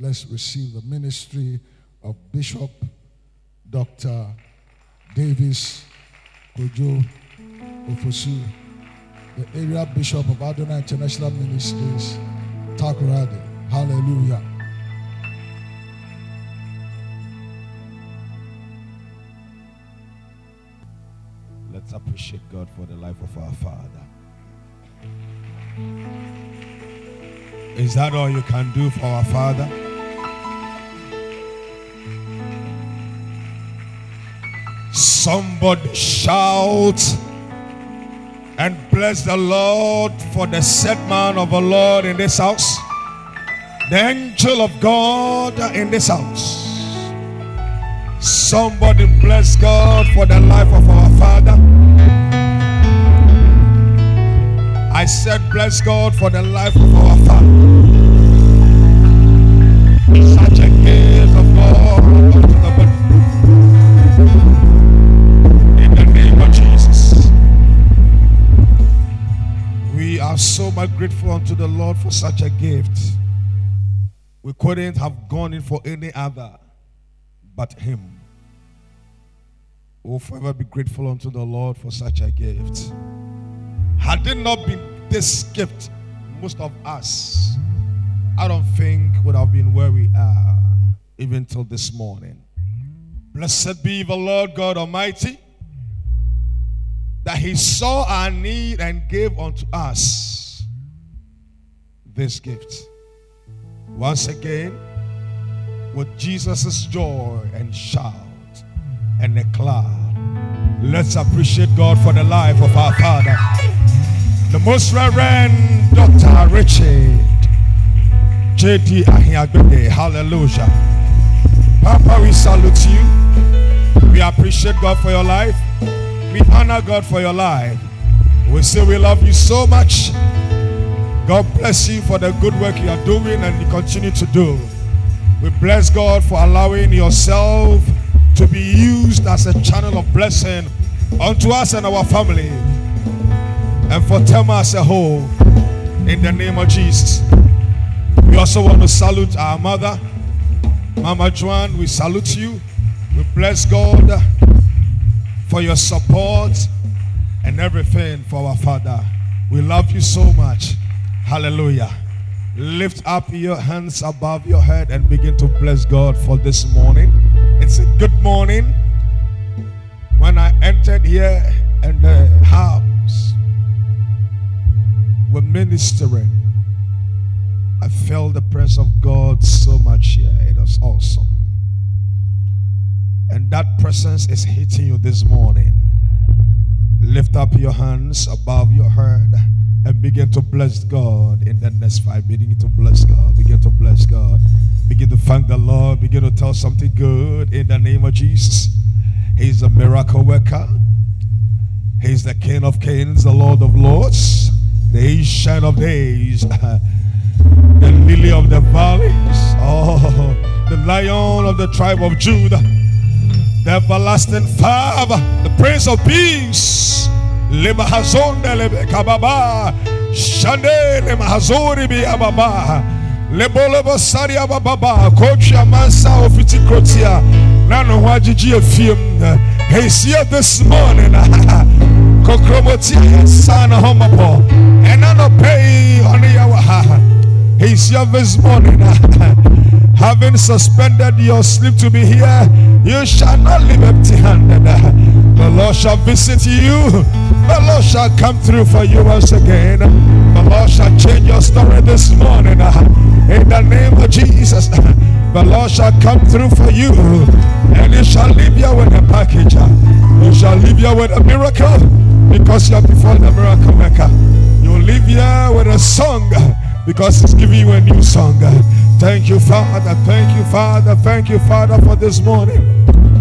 let's receive the ministry of Bishop Dr. Davis Kojo Ofosu, the area bishop of Adonai International Ministries, Takoradi. Hallelujah. Let's appreciate God for the life of our Father. Is that all you can do for our Father? Somebody shout and bless the Lord for the set man of the Lord in this house, the angel of God in this house. Somebody bless God for the life of our Father. I said, bless God for the life of our Father. Are so much grateful unto the Lord for such a gift. We couldn't have gone in for any other but Him. We will forever be grateful unto the Lord for such a gift. Had it not been this gift, most of us, I don't think would have been where we are even till this morning. Blessed be the Lord God Almighty that He saw our need and gave unto us this gift. Once again, with Jesus' joy and shout and a cloud. Let's appreciate God for the life of our Father, the Most Reverend Dr. Richard J.D. Ahiagbede. Hallelujah. Papa, we salute you. We appreciate God for your life. We honor God for your life. We say we love you so much. God bless you for the good work you are doing and you continue to do. We bless God for allowing yourself to be used as a channel of blessing unto us and our family and for Tema as a whole in the name of Jesus. We also want to salute our mother, Mama Joan. We salute you. We bless God for your support and everything for our father. We love you so much. Hallelujah. Lift up your hands above your head and begin to bless God for this morning. It's a good morning. When I entered here and the house were ministering, I felt the presence of God so much here. It was awesome. And that presence is hitting you this morning. Lift up your hands above your head and begin to bless God in the next five. Begin to bless God. Begin to bless God. Begin to thank the Lord. Begin to tell something good in the name of Jesus. He's a miracle worker. He's the King of Kings, the Lord of Lords, the Ancient of Days, the Lily of the Valleys, oh, the Lion of the tribe of Judah, the Everlasting Father, the Prince of Peace. Lema hazonde lebe kababa. Shande lema hazori bi ababa. Lebolo bosari ababa. Coach Amansa ofiti krotia. Nano wajiji efiem. He's here this morning. Kokromoti sana homapo. And I no pay on yawa. He's here this morning. Uh, having suspended your sleep to be here, you shall not leave empty handed. The Lord shall visit you. The Lord shall come through for you once again. The Lord shall change your story this morning. Uh, in the name of Jesus, the Lord shall come through for you. And you shall leave here with a package. You shall leave here with a miracle because you are before the miracle maker. You'll leave here with a song because He's giving you a new song. Thank you, Father. Thank you, Father. Thank you, Father, for this morning.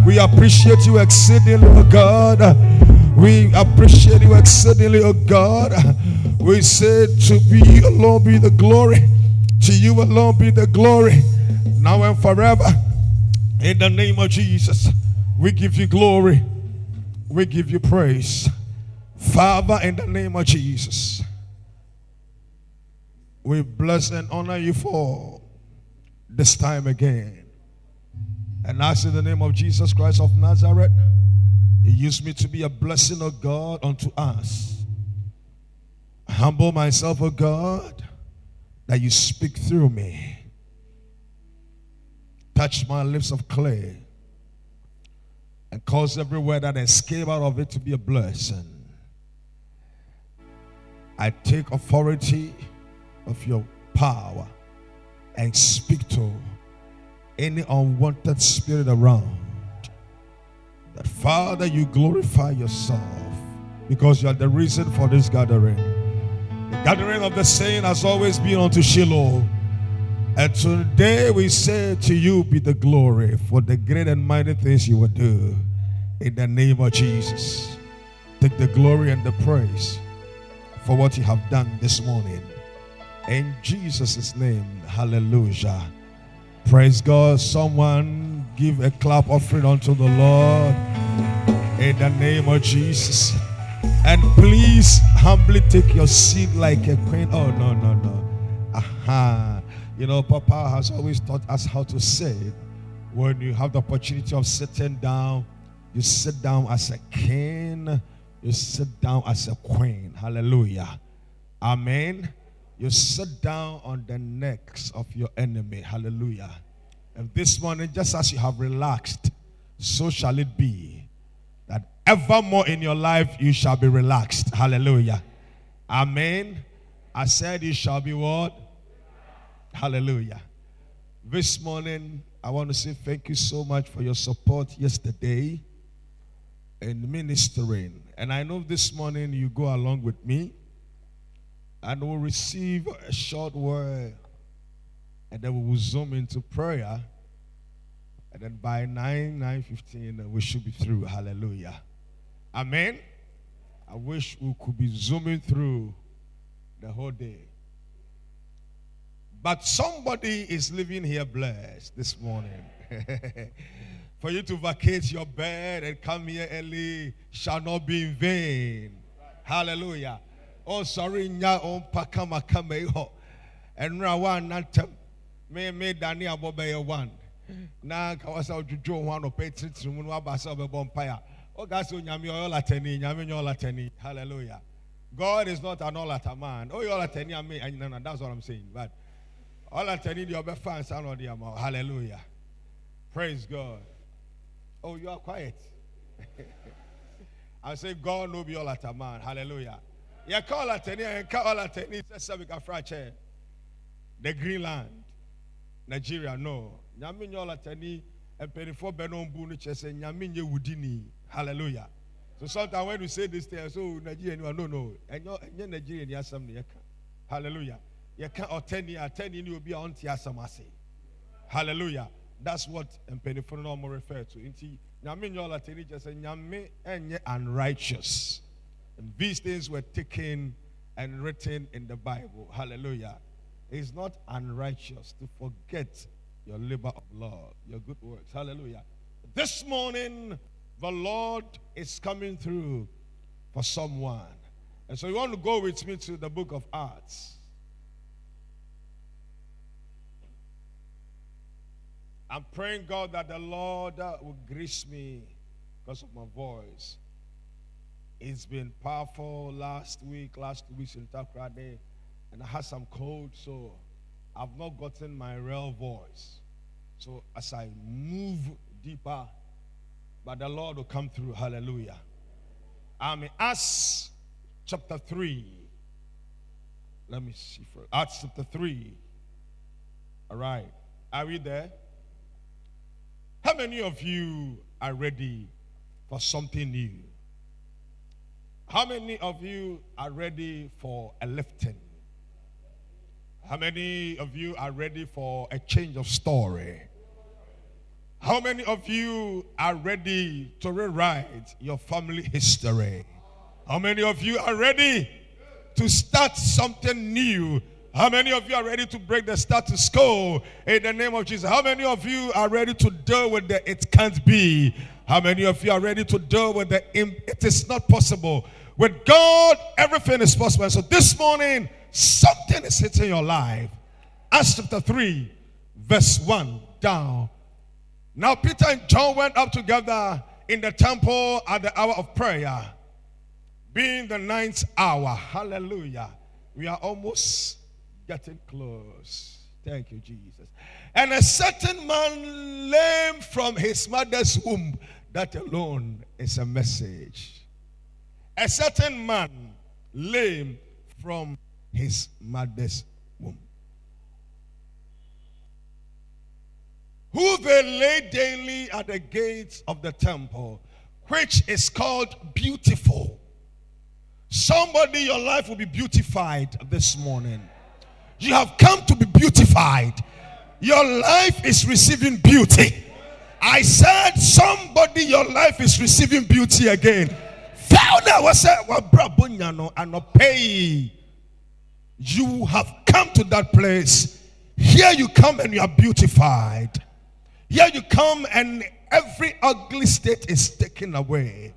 We appreciate you exceedingly, oh God. We appreciate you exceedingly, oh God. We say to be alone be the glory. To you alone be the glory. Now and forever. In the name of Jesus, we give you glory. We give you praise. Father, in the name of Jesus, we bless and honor you for this time again. And ask in the name of Jesus Christ of Nazareth, you use me to be a blessing of God unto us. I humble myself, O God, that you speak through me. Touch my lips of clay and cause every word that escape out of it to be a blessing. I take authority of your power and speak to any unwanted spirit around. That Father, you glorify yourself because you are the reason for this gathering. The gathering of the saint has always been unto Shiloh. And today we say to you be the glory for the great and mighty things you will do. In the name of Jesus. Take the glory and the praise for what you have done this morning. In Jesus' name, hallelujah. Praise God. Someone give a clap offering unto the Lord in the name of Jesus. And please humbly take your seat like a queen. Oh, no, no, no. Aha. You know, Papa has always taught us how to say it. When you have the opportunity of sitting down, you sit down as a king, you sit down as a queen. Hallelujah. Amen. You sit down on the necks of your enemy. Hallelujah. And this morning, just as you have relaxed, so shall it be that evermore in your life you shall be relaxed. Hallelujah. Amen. I said you shall be what? Hallelujah. This morning, I want to say thank you so much for your support yesterday in ministering. And I know this morning you go along with me and we'll receive a short word and then we will zoom into prayer. And then by 9, 9.15, we should be through. Hallelujah. Amen. I wish we could be zooming through the whole day. But somebody is living here blessed this morning. For you to vacate your bed and come here early shall not be in vain. Hallelujah. Oh, sorry, nya oh, on pakama kame And rawan nantem. Me me dani abobe one. Mm. Na kawasa one or pay titi mu no abasa obe bompire. Oh, guys, nyami oil ateni, nyami oil ateni. Hallelujah. God is not an all at man. Oh, all ateni, I mean, no, no, that's what I'm saying. But the other fans are not the amount. Hallelujah. Praise God. Oh, you are quiet. I say, God no be all at a man. Hallelujah. Call at any and call at any frache. The Greenland, Nigeria, no. At any and penny for Benon Bunu chess and Yamin Wudini. Hallelujah. So sometimes when you say this thing, so oh, Nigerian, you are no, no. And you're Nigerian, you are some Hallelujah. You can't or 10 years, 10 years, you'll be on Tiasamasi. Hallelujah. That's what mpanyinfo no ɔmo refer to. Nti nyame nyɛ ɔlatani kyɛ sɛ nyame ɛnyɛ unrighteous. And these things were taken and written in the Bible. Hallelujah. It's not unrighteous to forget your labor of love, your good works. Hallelujah. This morning, the Lord is coming through for someone. And so you want to go with me to the book of Acts. I'm praying, God, that the Lord uh, will grace me because of my voice. It's been powerful last week, last weeks in Takrade, and I had some cold, so I've not gotten my real voice. So as I move deeper, but the Lord will come through. Hallelujah. I'm in Acts chapter 3. Let me see first. Acts chapter 3. All right. Are we there? How many of you are ready for something new? How many of you are ready for a lifting? How many of you are ready for a change of story? How many of you are ready to rewrite your family history? How many of you are ready to start something new how many of you are ready to break the status quo in the name of Jesus? How many of you are ready to deal with the it can't be? How many of you are ready to deal with the it is not possible? With God, everything is possible. So this morning, something is hitting your life. Acts chapter 3, verse 1 down. Now Peter and John went up together in the temple at the hour of prayer, being the ninth hour. Hallelujah. We are almost getting close. Thank you, Jesus. And a certain man lame from his mother's womb. That alone is a message. A certain man lame from his mother's womb. Who they lay daily at the gates of the temple, which is called beautiful. Somebody, your life will be beautified this morning. You have come to be beautified. Your life is receiving beauty. I said, somebody, your life is receiving beauty again. Founder was said, pay. You have come to that place. Here you come and you are beautified. Here you come and every ugly state is taken away.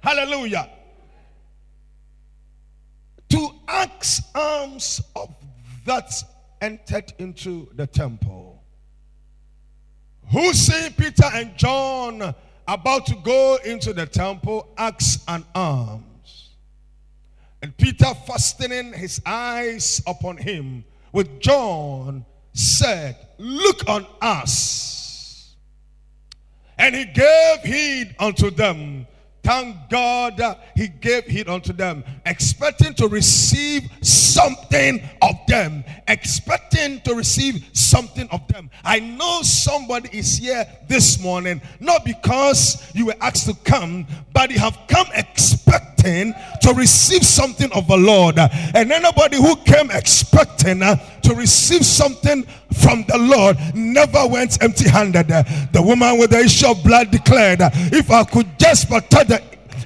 Hallelujah. To axe alms of that entered into the temple. Who see Peter and John about to go into the temple, axe and alms. And Peter, fastening his eyes upon him with John, said, Look on us. And he gave heed unto them Thank God he gave heed unto them, expecting to receive something of them. Expecting to receive something of them. I know somebody is here this morning, not because you were asked to come, but you have come expecting to receive something of the Lord. And anybody who came expecting uh, to receive something from the Lord never went empty handed. The woman with the issue of blood declared, If I could just the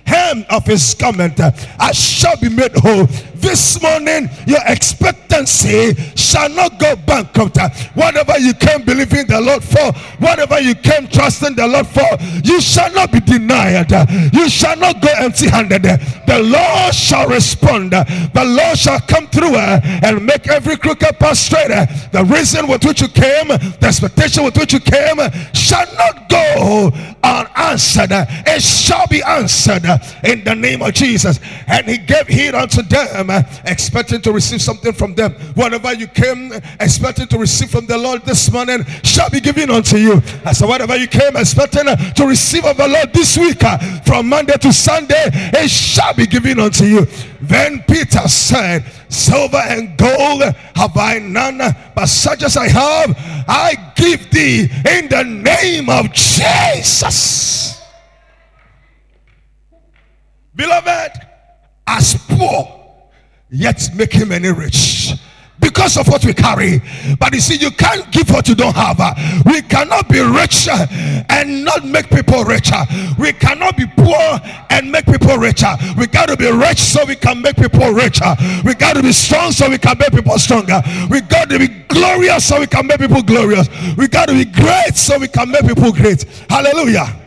hem of his garment, I shall be made whole. This morning, your expectancy shall not go bankrupt. Whatever you came believing the Lord for, whatever you came trusting the Lord for, you shall not be denied. You shall not go empty handed. The Lord shall respond. The Lord shall come through uh, and make every crooked path straight. The reason with which you came, the expectation with which you came, shall not go unanswered. It shall be answered in the name of Jesus. And he gave heed unto them, Uh, expecting to receive something from them. Whatever you came uh, expecting to receive from the Lord this morning shall be given unto you. I said, whatever you came expecting uh, to receive of the Lord this week, from Monday to Sunday, it shall be given unto you. Then Peter said, Silver and gold have I none, but such as I have, I give thee in the name of Jesus. Beloved, yet make him any rich because of what we carry. But you see, you can't give what you don't have. We cannot be rich and not make people richer. We cannot be poor and make people richer. We got to be rich so we can make people richer. We got to be strong so we can make people stronger. We got to be glorious so we can make people glorious. We got to be great so we can make people great. Hallelujah.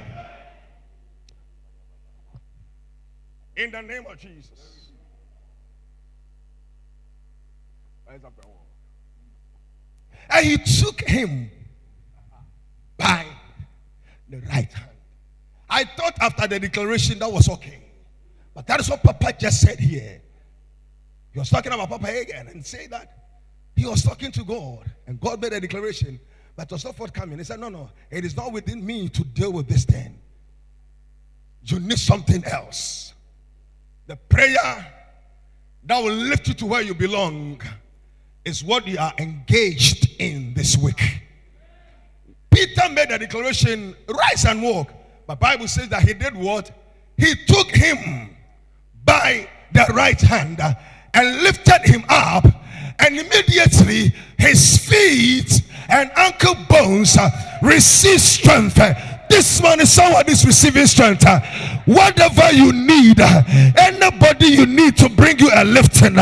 In the name of Jesus. And he took him by the right hand. I thought after the declaration that was okay. But that is what Papa just said here. He was talking about Papa again and say that he was talking to God and God made a declaration, but it was not forthcoming. He said, No, no, it is not within me to deal with this thing. You need something else. The prayer that will lift you to where you belong is what you are engaged in this week. Peter made a declaration, rise and walk. But Bible says that he did what? He took him by the right hand and lifted him up and immediately his feet and ankle bones received strength This morning, someone is receiving strength. Whatever you need, anybody you need to bring you a lifting.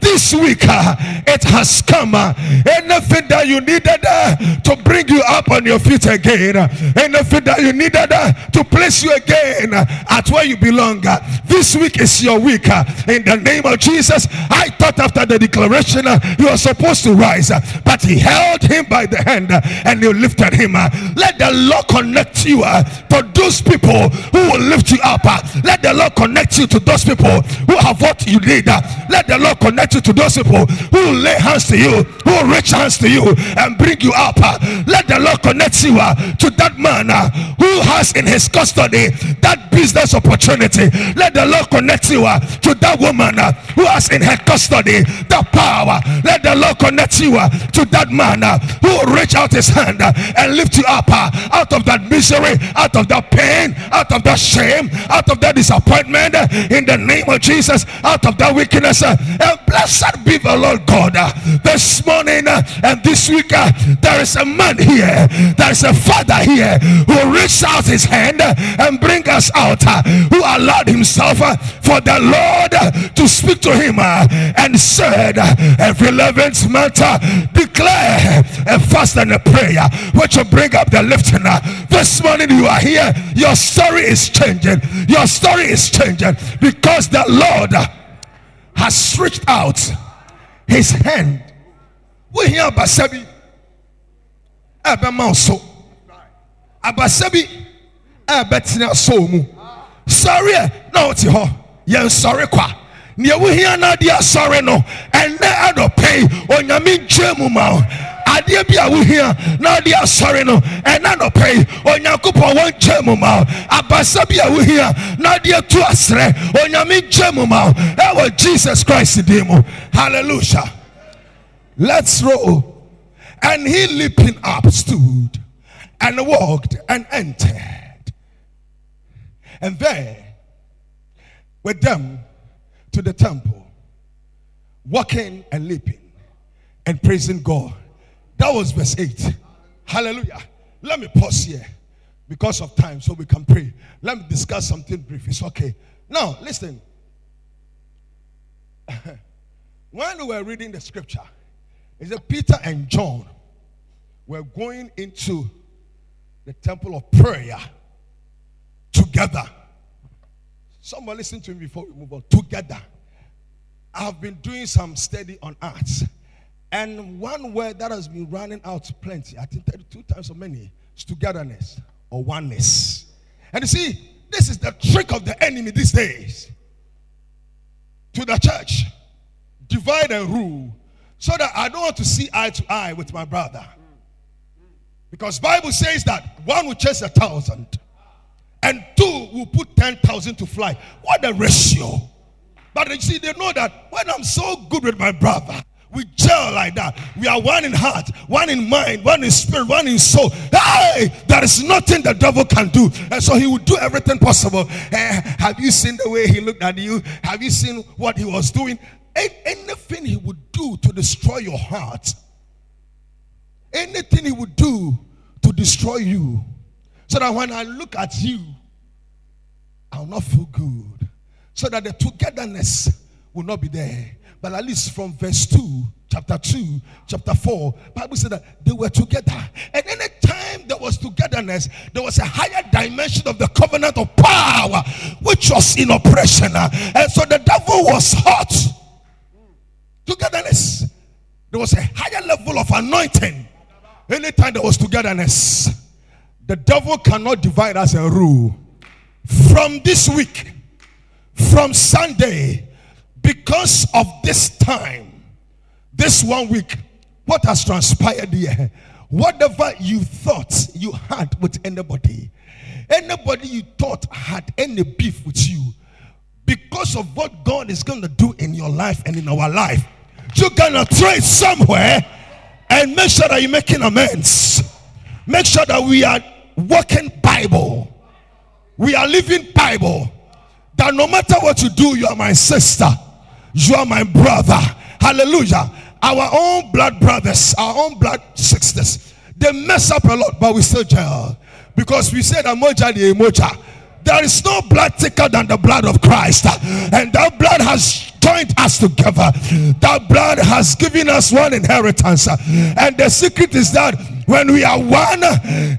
This week, it has come. Anything that you needed uh, to bring you up on your feet again, anything that you needed uh, to place you again uh, at where you belong. This week is your week. In the name of Jesus, I thought after the declaration you were supposed to rise, but he held him by the hand and he lifted him. Let the Lord connect you uh, to those people who will lift you up. uh. Let the Lord connect you to those people who have what you need. uh. Let the Lord connect you to those people who will lay hands to you, who will reach hands to you and bring you up. Uh, let the Lord connect you uh, to that man uh, who has in his custody that business opportunity. Let the Lord connect you to that woman who has in her custody the power. Let the Lord connect you to that man who will reach out his hand and lift you up out of that misery, out of that pain, out of that shame, out of that disappointment. in the name of Jesus, out of that wickedness. and blessed be the Lord God. uh, this morning uh, and this week, uh, there is a man here, there is a father here who reached out his hand and bring us out, who allowed himself for the Lord to speak to him and said, Every 11th month, uh, declare a fast and a prayer, which will bring up the lifting. This morning, you are here, your story is changing. Your story is changing because the Lord has reached out his hand. We hear Abasabi. Abema so. Abasabi. Mu. Sorry, na oti ho. Yen sorry kwa. Nea wohia na de asɔre no ɛnɛ adɔpɛi onyame nkyɛ mu ma wo adeɛ bi a wohia na ɔde asɔre no ɛna nɔpɛi onyankopɔn wɔnkyɛ mu ma abasa bi a wohia na ɔde atu aserɛ onyame nkyɛ mu ma ɛwɔ jesus christ din mu. Hallelujah. Let's roll. And he leaping up stood and walked and entered. And there with them to the temple, walking and leaping and praising God. That was verse 8. Hallelujah. Let me pause here because of time so we can pray. Let me discuss something brief. It's okay. Now, listen. when we were reading the scripture, is that Peter and John were going into the temple of prayer together. Someone listen to me before we move on. Together. I've been doing some study on Acts. And one word that has been running out plenty, I think 32 times so many, is togetherness or oneness. And you see, this is the trick of the enemy these days. To the church, divide and rule, so that I don't want to see eye to eye with my brother. Because Bible says that one will chase a thousand, and two will put 10,000 to fly. What a ratio. But you see, they know that when I'm so good with my brother, we gel like that. We are one in heart, one in mind, one in spirit, one in soul. Hey, there is nothing the devil can do. And so he will do everything possible. Eh, have you seen the way he looked at you? Have you seen what he was doing? Anything he would do to destroy your heart, anything he would do to destroy you, so that when I look at you, I'll not feel good. So that the togetherness will not be there. But at least from verse 2, chapter 2, chapter 4, Bible said that they were together. And any time there was togetherness, there was a higher dimension of the covenant of power, which was in oppression. And so the devil was hot. Togetherness. There was a higher level of anointing. Anytime there was togetherness, the devil cannot divide us a rule. From this week, from Sunday, because of this time, this one week, what has transpired here, whatever you thought you had with anybody, anybody you thought had any beef with you, because of what God is going to do in your life and in our life, you're going to trade somewhere and make sure that you're making amends. Make sure that we are walking Bible. We are living Bible. That no matter what you do, you are my sister. You are my brother. Hallelujah. Our own blood brothers, our own blood sisters. They mess up a lot, but we still gel. Because we said moja the emoja. There is no blood thicker than the blood of Christ. And that blood has joined us together. That blood has given us one inheritance. And the secret is that when we are one,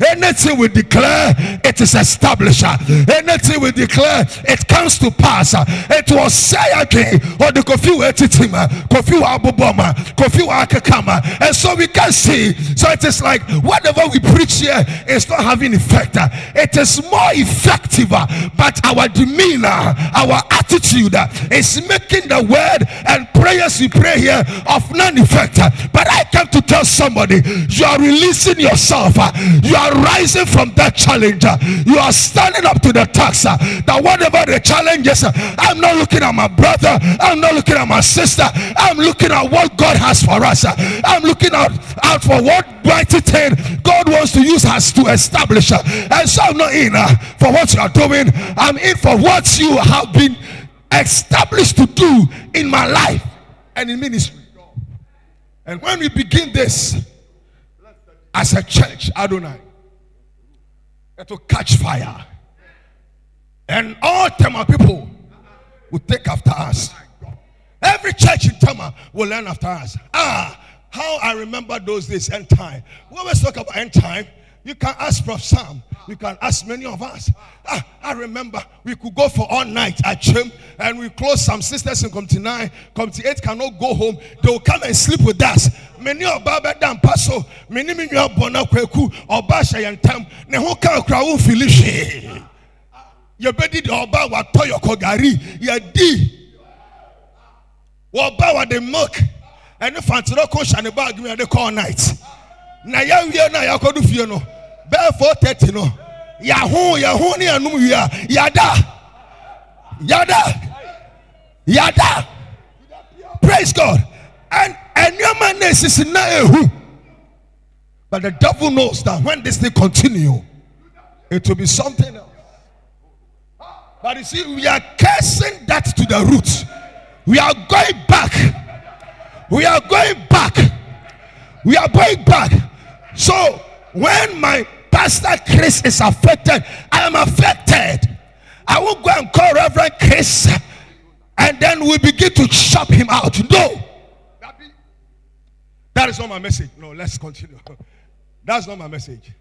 anything we declare, it is established. Anything we declare, it comes to pass. It was saying, or the Kofi Etitima, Kofi Abuboma, Kofi Akakama. And so we can see. So it is like whatever we preach here is not having effect. It is more effective, but our demeanor, our attitude is making the word and prayers we pray here of none effect. But I came to tell somebody you are releasing yourself. Uh, you are rising from that challenge. Uh, you are standing up to the task uh, that whatever the challenge I'm not looking at my brother. I'm not looking at my sister. I'm looking at what God has for us. I'm looking out, out for what mighty thing God wants to use us to establish. And so I'm not in for what you are doing. I'm in for what you have been established to do in my life and in ministry. And when we begin this, as a church, Adonai, it will catch fire. And all Tema people will take after us. Every church in Tema will learn after us. Ah, how I remember those days, end time. We always talk about end time. You can ask Prof. Sam. You can ask many of us. Ah, I remember we could go for all night at Chim and we close some sisters in Community 9. Community 8 cannot go home. They will come and sleep with us. Many of Baba Dan Paso, many of Bona Kweku, or Basha and Tam, Nehoka Krawu Filishi. Your bedi the Oba wa Toyo Kogari, ya di. Waba wa the milk. And if I don't the bag, me, they call night na ya wie na yakɔdo fie no bɛɛ four thirty no yaho yaho ne anum wie a yada yada yada praise God. And nneɛma na esisi na ehu. But the devil knows that when this thing continue it will be something else. But you see we are cursing that to the root. We are going back. We are going back we are going back so when my pastor Chris is affected, I am affected. I will go and call Reverend Chris and then we begin to chop him out. No. That is not my message. No, let's continue. That's not my message.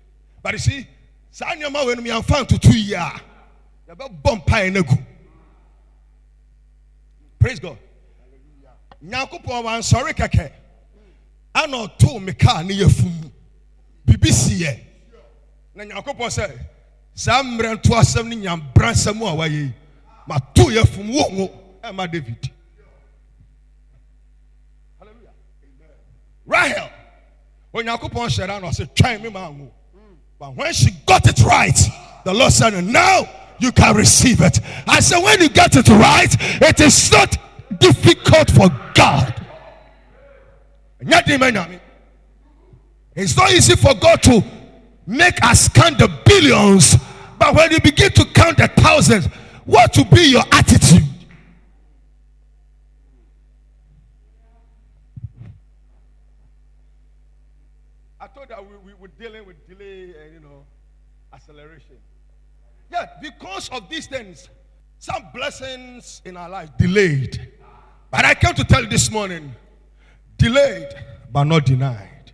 But you see, Sanyama when me found to two years. Praise God. Nyankopɔn wansɔre kɛkɛ ana ɔtoo me kaa ne yɛfum biribi si yɛ na nyankopɔn sɛ saa mmerɛ nto asɛm ne nyambra nsɛm a wayɛ yi mato yɛ fom wo ngo ɛma david. Rahel. Onyankopɔn hyɛra na ɔsɛ twɛn me ma ngo but when she got it right the lord said now you can receive it. I said when you get it right it is not difficult for god it's not easy for God to make us count the billions, but when you begin to count the thousands, what will be your attitude? I thought that we, we were dealing with delay and you know acceleration. Yeah, because of these things, some blessings in our life delayed. But I came to tell you this morning, delayed but not denied.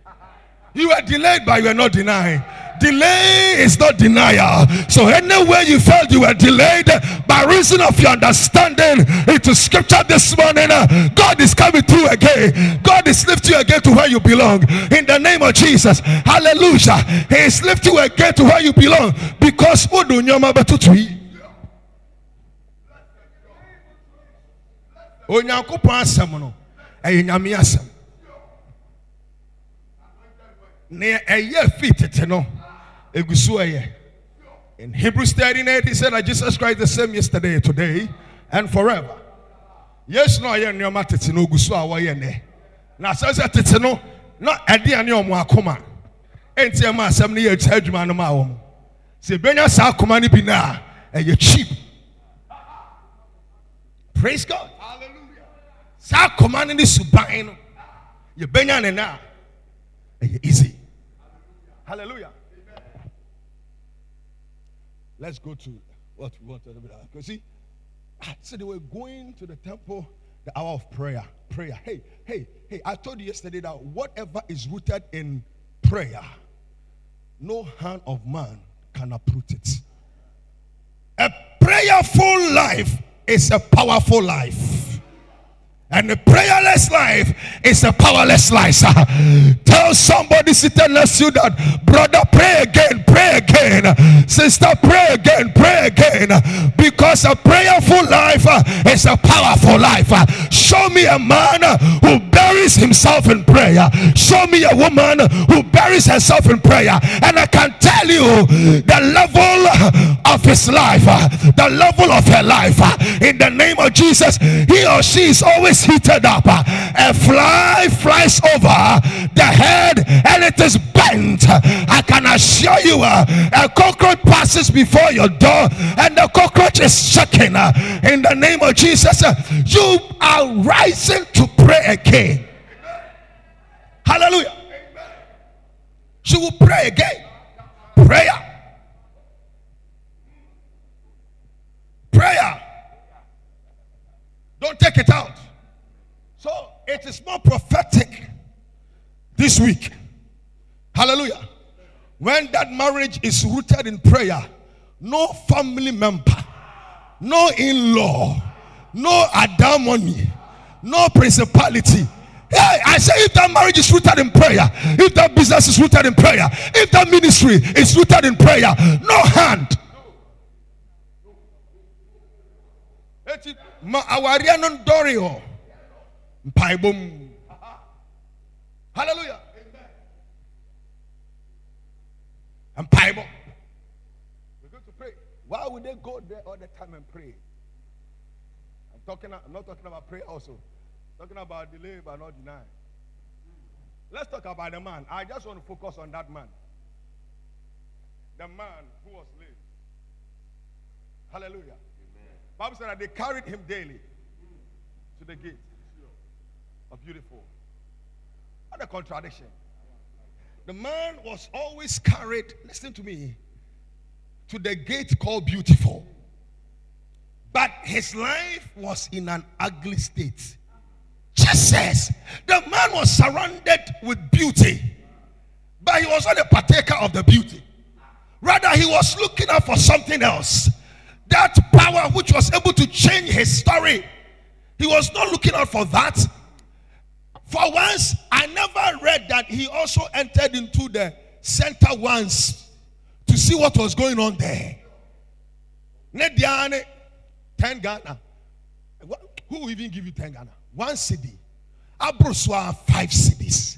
You were delayed, but you were not denied. Delay is not denial. So anywhere you felt you were delayed by reason of your understanding into scripture this morning, uh, God is coming through again. God is lifting you again to where you belong. In the name of Jesus. Hallelujah. He is lifting you again to where you belong. Because onyankopɔn asɛm no ɛyɛ nyame asɛm ne ɛyɛ fi tete no egu ɛyɛ. In hebrews 13 8 he said that jesus christ the same yesterday today and forever. Yes no ɔyɛ nneɛma tete no ogu so a wɔyɛ nɛ na asɛ sɛ tete no na ɛde ane ɔmo akoma. Enti ɛma asɛm no yɛ kyɛ adwuma no ma wɔn. Sɛ ebenya saa akoma no na ɛyɛ cheap. Praise god. Hallelujah. Saa akoma ne suban no yɛbenya ne na ɛyɛ easy Hallelujah. Let's go to what we want to do. See, said they were going to the temple, the hour of prayer. Prayer. Hey, hey, hey, I told you yesterday that whatever is rooted in prayer, no hand of man can uproot it. A prayerful life is a powerful life. And a prayerless life is a powerless life. Tell somebody sitting next to you that, brother, pray again, pray again. Sister, pray again, pray again. Because a prayerful life uh, is a powerful life. Uh. Show me a man uh, who buries himself in prayer. Show me a woman who buries herself in prayer. And I can tell you the level of his life, the level of her life. In the name of Jesus, he or she is always heated up. A fly flies over the head and it is bent. I can assure you, uh, a cockroach passes before your door and the cockroach is shaking. In the name of Jesus, uh, you are rising to pray again. Hallelujah. She will pray again. Prayer. Prayer. Don't take it out. It is more prophetic this week. Hallelujah. When that marriage is rooted in prayer, no family member, no in law, no adamony, no principality. Hey, I say if that marriage is rooted in prayer, if that business is rooted in prayer, if that ministry is rooted in prayer, no hand. Awaria no ndori ho. Mpaebom. Hallelujah. Amen. And Bible. We're going to pray. Why would they go there all the time and pray? I'm talking. I'm not talking about prayer also. I'm talking about delay but not deny. Let's talk about the man. I just want to focus on that man. The man who was late. Hallelujah. Amen. Bible said that they carried him daily to the gate. A beautiful. What a contradiction. The man was always carried, listen to me, to the gate called Beautiful. But his life was in an ugly state. Jesus, the man was surrounded with beauty, but he was not a partaker of the beauty. Rather, he was looking out for something else. That power which was able to change his story. He was not looking out for that. For once, I never read that he also entered into the center once to see what was going on there. Nediane, 10 Ghana. Who will even give you 10 Ghana? One cedi. Abroswa, five cedis.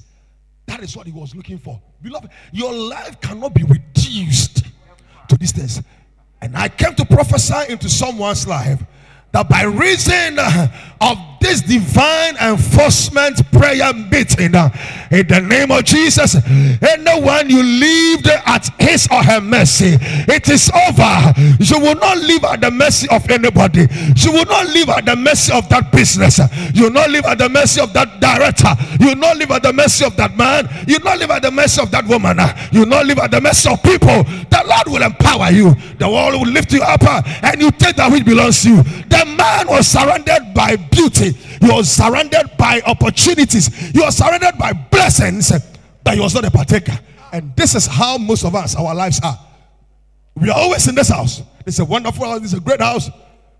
That is what he was looking for. Beloved, your life cannot be reduced to this things. And I came to prophesy into someone's life that by reason of this divine enforcement prayer meeting uh, in the name of Jesus, anyone you lived at his or her mercy, it is over. You will not live at the mercy of anybody. You will not live at the mercy of that business. You will not live at the mercy of that director. You will not live at the mercy of that man. You will not live at the mercy of that woman. You will not live at the mercy of people. The Lord will empower you. The world will lift you up uh, and you take that which belongs to you. The man was surrounded by beauty. He was surrounded by opportunities. He was surrounded by blessings, but he was not a partaker. And this is how most of us, our lives are. We are always in this house. Is a wonderful house. Is a great house.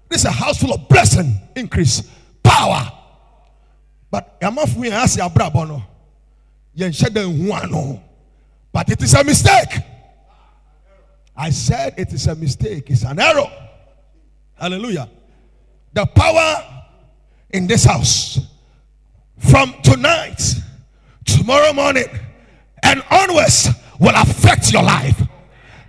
This is a house full of blessing, increase, power. But amafu yẹn ase abrabọ no yẹn hyɛ dɛ nhu ano but it is a mistake. I said it is a mistake. It's an error. Hallelujah. The power in this house from tonight, tomorrow morning, and onwards will affect your life.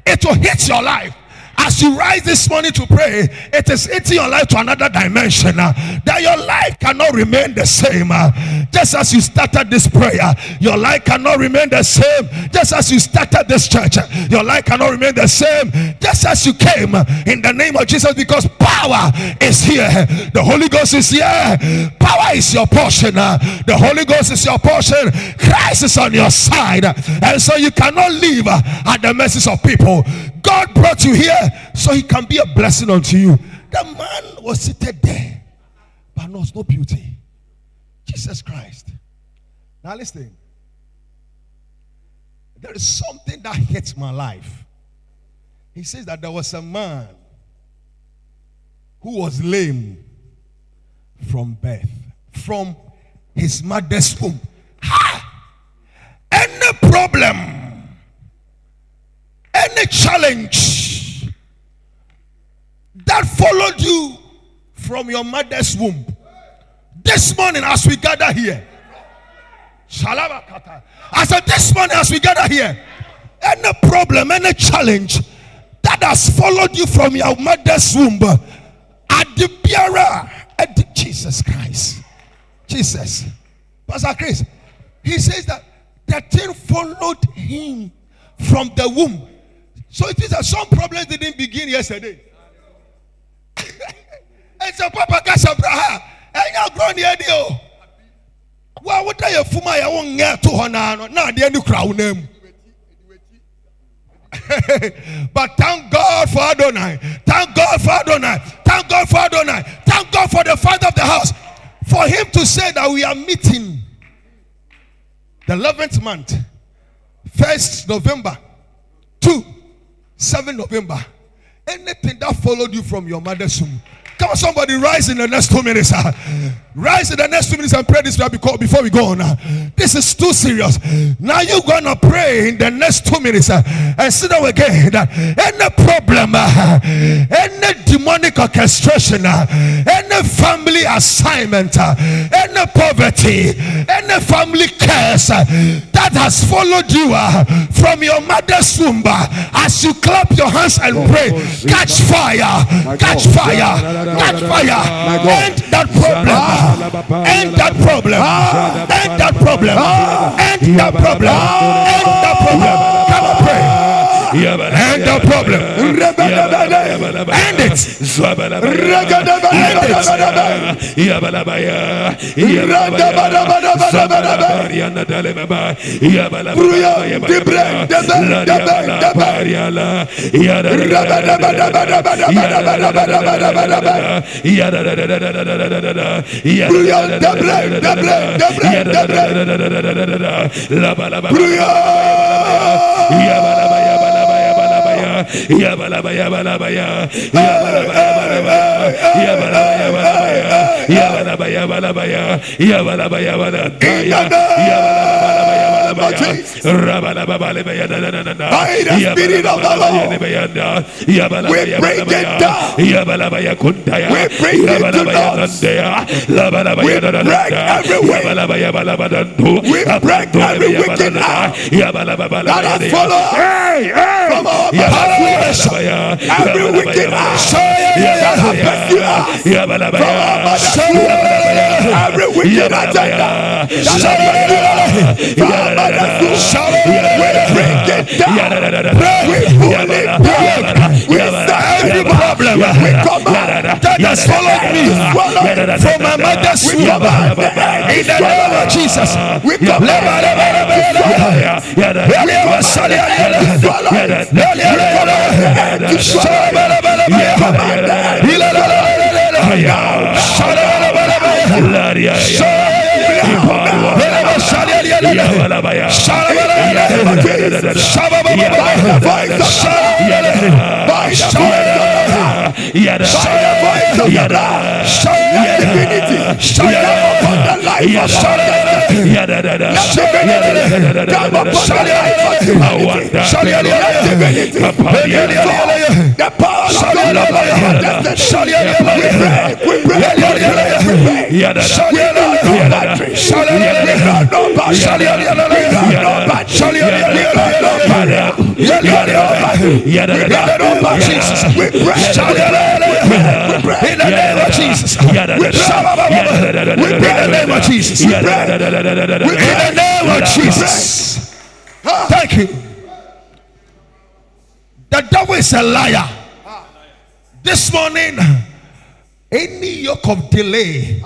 It will hit your life As you rise this morning to pray, it is hitting your life to another dimension. uh, that your life cannot remain the same. uh, just as you started this prayer, your life cannot remain the same. Just as you started this church, uh, your life cannot remain the same. Just as you came uh, in the name of Jesus, because power is here. The Holy Ghost is here. Power is your portion. uh, the Holy Ghost is your portion. Christ is on your side. And so you cannot live uh, at the mercies of people. God brought you here so he can be a blessing unto you. The man was seated there, but was no beauty. Jesus Christ. Now listen. There is something that hits my life. He says that there was a man who was lame from birth, from his mother's womb. Ha! Any problem, any challenge that followed you from your mother's womb, this morning as we gather here, Shalabakata. I said this morning as we gather here, any problem, any challenge that has followed you from your mother's womb, at the bearer, at Jesus Christ, Jesus, Pastor Chris, he says that the thing followed him from the womb. So it is that some problems didn't begin yesterday. So Papa Gasabraha, and you're grown the idea. Well, what are you for my own to Honano? Now, the end of crown name. but thank God for Adonai. Thank God for Adonai. Thank God for Adonai. Thank God for the father of the house. For him to say that we are meeting the 11th month, 1st November, 2, 7 November. Anything that followed you from your mother's womb. Come on, somebody rise in the next two minutes. Rise in the next two minutes and pray this prayer because- before we go on. This is too serious. Now you're gonna pray in the next two minutes ah, and sit down again. that Any problem, ah, any demonic orchestration, ah, any family assignment, any poverty, any family curse that has followed you from your mother's womb, as you clap your hands and pray, catch fire, catch fire, catch fire, end that problem, end that problem, ah. end that problem, ah. end that problem, end that problem. Come on, pray. End the problem. End it balabaya, ya balabaya balabaya, ya balabaya balabaya, ya balabaya balabaya, ya balabaya balabaya, ya balabaya balabaya, ya balabaya balabaya. By the Spirit of the Lord, we bring it down. We bring it to naught. We break every way. We break every wicked that has followed from our. Every wicked that has pursued us from our mother's womb. Every wicked agenda that has pursued us mother's womb. We bring it down. We pull it down. We set Every it back. problem We command that has followed me from my mother's womb. In the name of Jesus. We Shut up! Come upon the life the power of God we pray we pray we pray we pray we pray in the name of Jesus. In the name of Jesus. In the name of Jesus. Thank you. The devil is a liar. This morning, any yoke of delay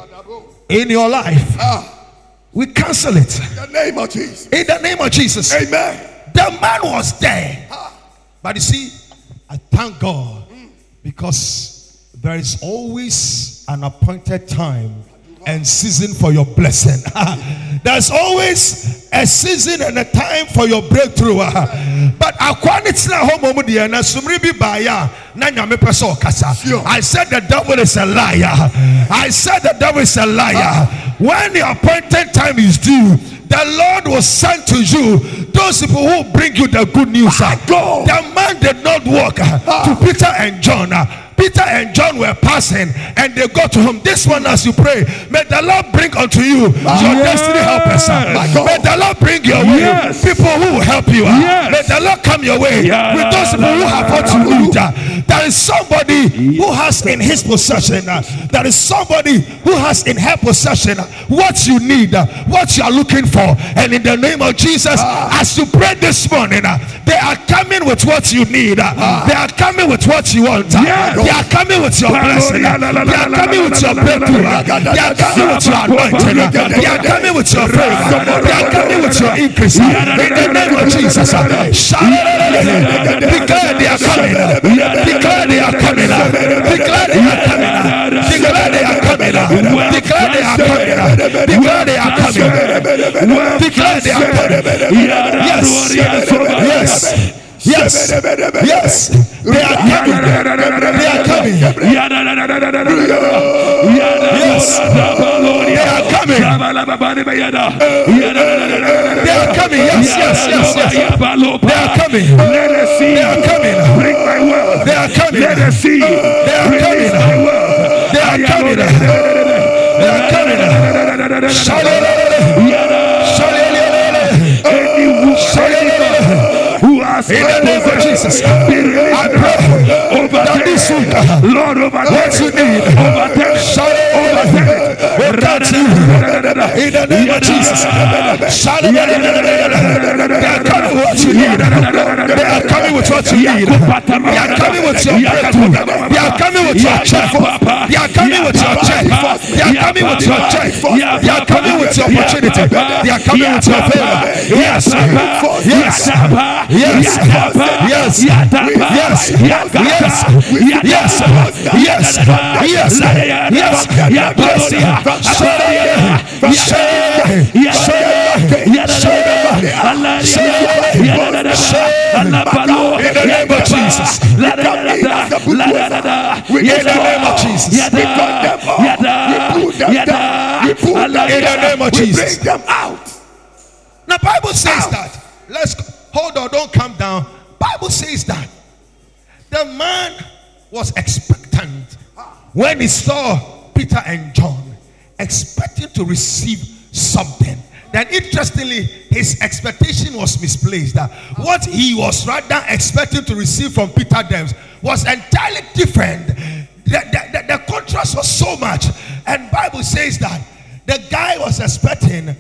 in your life, we cancel it. In the name of Jesus. In the name of Jesus. Amen. The man was there. But you see, I thank God hmm. because there is always an appointed time and season for your blessing. There's always a season and a time for your breakthrough. But akwanitna homo mu deɛ na sumri bi baaya na nyame pɛ sɛ I said the devil is a liar. I said the devil is a liar. When the appointed time is due, the Lord will send to you those people who bring you the good news. The man did not walk uh, to Peter and John. Peter and John were passing and they got to him. This one, as you pray, may the Lord bring unto you your destiny helpers. My. May the Lord bring your way Yes. people who will help you. uh. Yes. May the Lord come your way Yeah, with those people who have what you need. uh. Ah. There is somebody who has in his possession, uh, there is somebody who has in her possession what you need, what you are looking for. And in the name of Jesus, as you pray this morning, they are coming with what you need. They are coming with what you want. Yes. They are coming with your blessing. uh, They are coming with your breakthrough. uh, They are coming with your anointing. uh, They are coming with your favor. They are coming with your increase. uh, In the name of Jesus. uh, Declare they are coming. uh, Declare they are coming. uh, Declare they are coming. uh, Declare they are coming. uh, Declare they are coming. uh, Declare they are coming. Declare they are coming. Yes. Yes. Yes. Yes. They are coming. They are coming. Yes. They are coming. They are coming. Yes, yes, yes, yes. They are coming. Let us see. They are coming. Bring my wealth. They are coming. Let us see. They are coming. They are coming. They are coming. Any In the name of Jesus, I pray over that this Lord Lord, overtake. What you need, overtake. Shout over overtake. Will touch in the name of Jesus. They are coming with what you need. They are coming with what you need. They are coming with your. They are coming with your check. They are coming with your check. They are coming with your. They are coming with your opportunity. They are coming with your favor. Yes, yes, yes, yes, yes, yes, yes, yes. Yes. Yes. Yes. Yes, in the name of Jesus. In the name of Jesus. We cut them off. We pull them down. We pull them In the name of We Jesus. bring them out. Now Bible says Ow. that. Let's hold on, don't come down. Bible says that the man was expectant when he saw Peter and John, expecting to receive something. Then interestingly, his expectation was misplaced. That what he was rather expecting to receive from Peter them was entirely different. The, the, the, the contrast was so much. And Bible says that the guy was expecting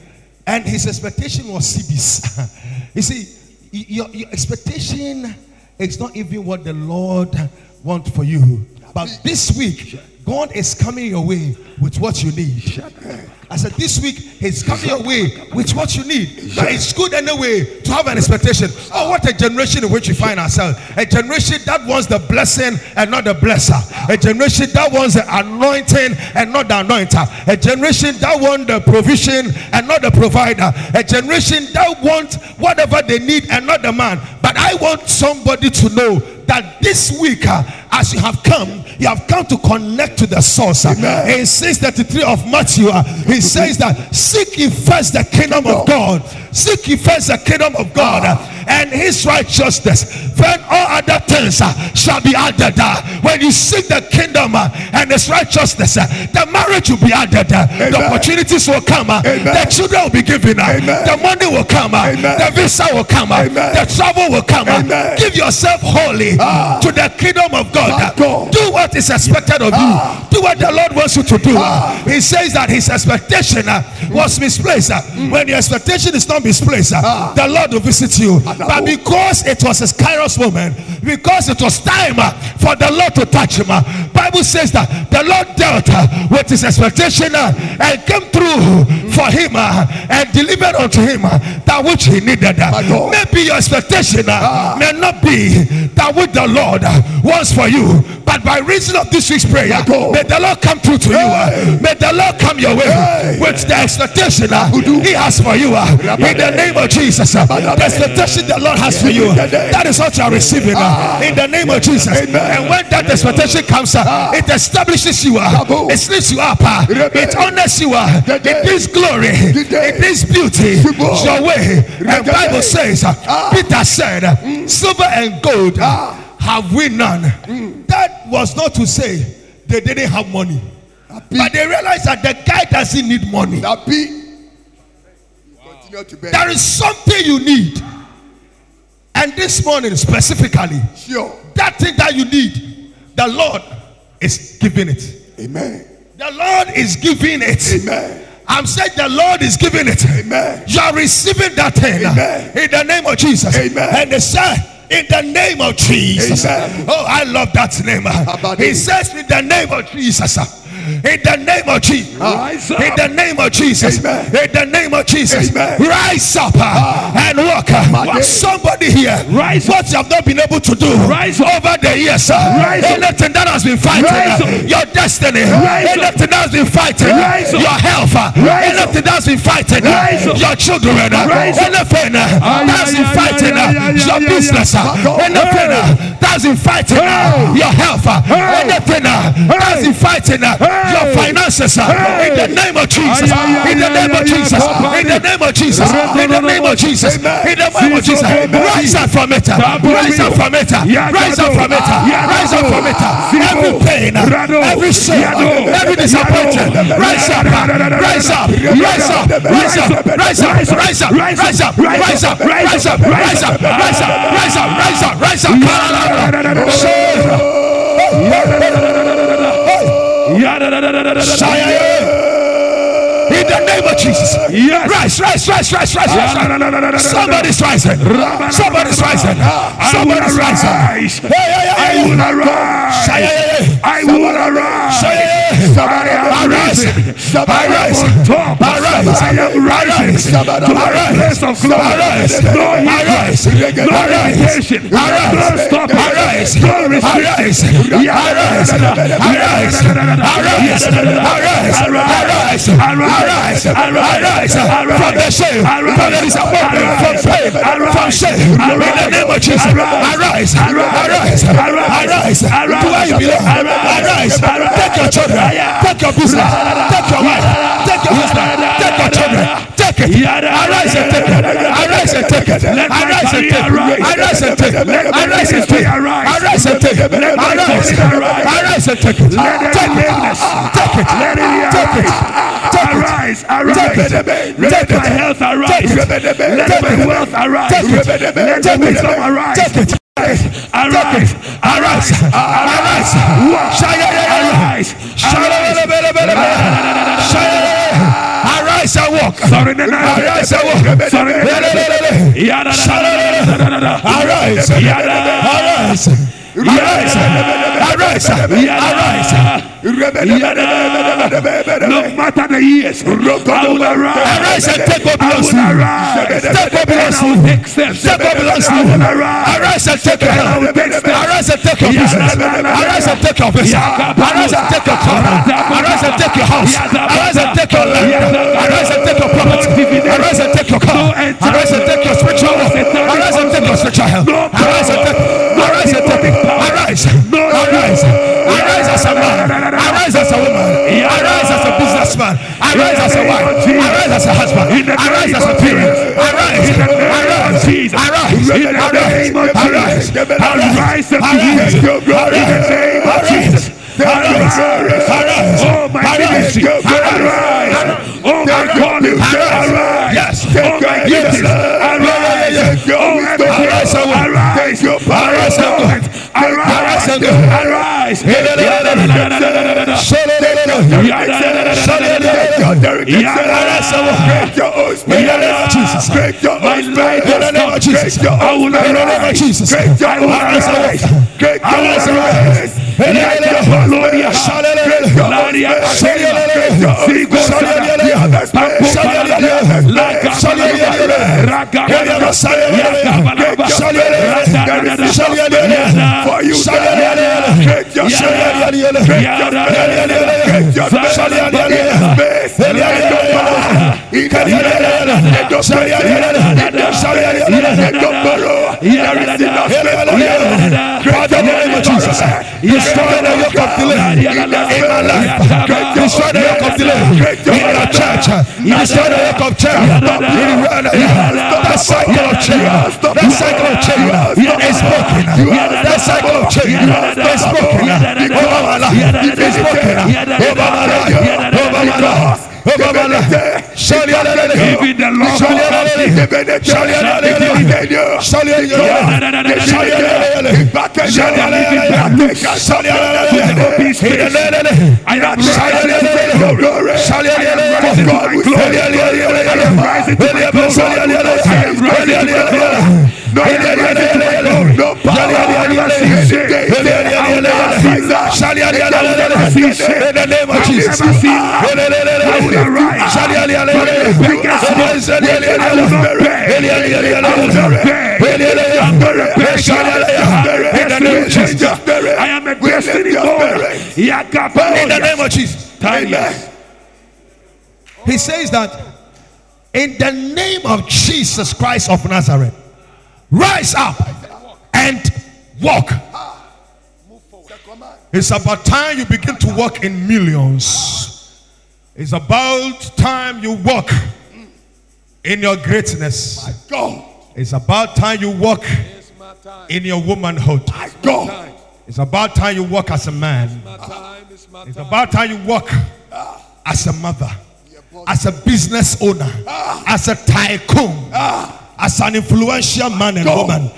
and his expectation was cedis. you see, your, your expectation is not even what the Lord wants for you. But this week, God is coming your way with what you need. I said, this week, He's coming your way with what you need. But it's good anyway to have an expectation. Oh, what a generation in which we find ourselves. A generation that wants the blessing and not the blesser. A generation that wants the anointing and not the anointer. A generation that wants the provision and not the provider. A generation that wants whatever they need and not the man. But I want somebody to know that this week, uh, as you have come, you have come to connect to the source. Uh, in 633 of Matthew, uh, he says that seek ye first the kingdom of God. Seek ye first the kingdom of God uh, and his righteousness. Then all other things uh, shall be added. When you seek the kingdom and his righteousness, the marriage will be added. uh, The opportunities will come. Amen. The children will be given. Amen. The money will come. Amen. The visa will come. Amen. The travel will come. Amen. Give yourself wholly Ah. to the kingdom of God. God. Do what is expected of Ah. Do what the Lord wants you to do. He says that his expectation uh, was misplaced. uh. When your expectation is not misplaced, uh, the Lord will visit you. But because it was a kairos moment, because it was time uh, for the Lord to touch him, uh, Bible says that the Lord dealt uh, with his expectation and came through for him uh, and delivered unto him uh, that which he needed. uh. Maybe your expectation Ah. may not be that which the Lord wants for you, but by reason of this week's prayer, may the Lord come through to you. May the Lord come your way with the expectation He has for you. in the name of Jesus, the expectation the Lord has for you, that is what you are receiving. uh, in the name of Jesus. And when that expectation comes, uh, it establishes you. It lifts you up. It honors you. It brings glory. It brings beauty Bravo. your way. And Bible says, Ah. Peter said, uh, silver and gold Ah. have we none. That was not to say they didn't have money. But they realized that the guy doesn't need money. Nabi. Continue to. There is something you need. And this morning, specifically, Sure. that thing that you need, the Lord is giving it. Amen. The Lord is giving it. Amen. I'm saying the Lord is giving it. Amen. You are receiving that thing Amen. in the name of Jesus. Amen. And they said, in the name of Jesus. Amen. Oh, I love that name. He says, in the name of Jesus. In the name of Jesus. Rise In the name of Jesus. Amen. In the name of Jesus. Amen. Rise up uh, and walk. My Somebody here. Rise What you have not been able to do Rise over the years. uh, Rise up. Anything that has been fighting Rise uh, up. your destiny. Rise up. Anything that has been fighting uh, Rise up. your health. uh, Rise up. Anything that has been fighting uh, Rise up. your children. uh, Rise up. Anything uh, that has been fighting uh, your business. uh. Anything uh, that has been fighting uh, your health. uh. Anything uh, that has been fighting uh, your finances. uh, In the name of Jesus. In the name of Jesus. In the name of Jesus. In the name of Jesus. In the name of Jesus. Rise up from it. uh, Rise up from it. uh, Rise up from it. uh, Rise up from it. uh, Every pain, uh, every shame, uh, every disappointment. Rise up. uh, Rise up. Rise up. Rise up. Rise up. Rise up. Rise up. Rise up. Rise up. Rise up. Rise up. Rise up. Rise up. Rise up. Shaya Jesus. Yes. Rise, rise, rise, rise, rise, rise. rise. Somebody's rising. Somebody's rising. Somebody's rising. I will arise. Say, hey, hey. I will arise. Say, hey, hey. I am Arise. I am on top. Arise. I am rising to the place of glory. No Arise. No Arise. limitation. Arise. No stopping. Arise. No Arise. restriction. Arise. Arise. Arise. Arise. Arise. Arise. Arise. From the shame. From the disappointment. From pain. From shame. In the name of Jesus. Arise. Arise. Arise. To where you belong. Arise. Take your children. Take your business. Take your wife. Take your husband. Take your children. Take it. Arise and take it. Arise and take it. Arise and take it. Arise and take it. Arise and take it. Arise and take it. Arise. Arise and take it. Take it. Take it. Take it. Take it. Arise. Arise. Let my health arise. Let my wealth arise. Let my wisdom arise. Arise, arise, arise, arise, arise, arise. And walk. Arise and walk. Arise, arise, arise. Arise. Arise. No matter the years, I will arise. Arise and take what belongs to you. Take what belongs to you. take what belongs to you. arise. Arise and take your And I will health. take steps. Arise and take your business. Arise and take your visa. Arise and take your car. Arise and take your house. Arise and take your land. Arise and take your property. Arise and take your car. Arise and take your spiritual wealth. Arise and take your spiritual health. Arise and take. Arise and take. Arise. Arise. Arise arise as a man. Arise as a woman. Arise as a businessman. Arise as a wife. Arise as a husband. Arise as a parent. Arise. Arise. Arise. In the name of Jesus. Arise be healed. In the name of Jesus. Arise. Oh, my ministry. Arise. Oh, my calling. Arise. Yes. Oh, my gifts. Arise. Oh, everything. Arise walk. Arise. Arise and walk. Oh, arise. Arise and walk. Arise. Jesus. My life name of Jesus. I will In the name of arise. Jesus. I will arise. walk. I will arise. In the name Like destroy the yoke of delay in my life. Destroy the yoke of delay in the church. Destroy the yoke of chair. That cycle of chair, that cycle of chair is broken. That cycle of chair is broken over my life. It's broken over my life. Over my life. Over my life. Shaliyalele. Even the Lord. Shaliyalele. Shaliyalele. Shaliyalele. I am In the name of Jesus. In the name of Jesus. I am a destiny boy. In the name of Jesus. He says that in the name of Jesus Christ of Nazareth, rise up and walk. It's about time you begin to walk in millions. It's about time you walk in your greatness. It's about time you walk in your womanhood. It's about time you walk as a man. It's about time you walk as a mother, as a business owner, as a tycoon, as an influential man and woman,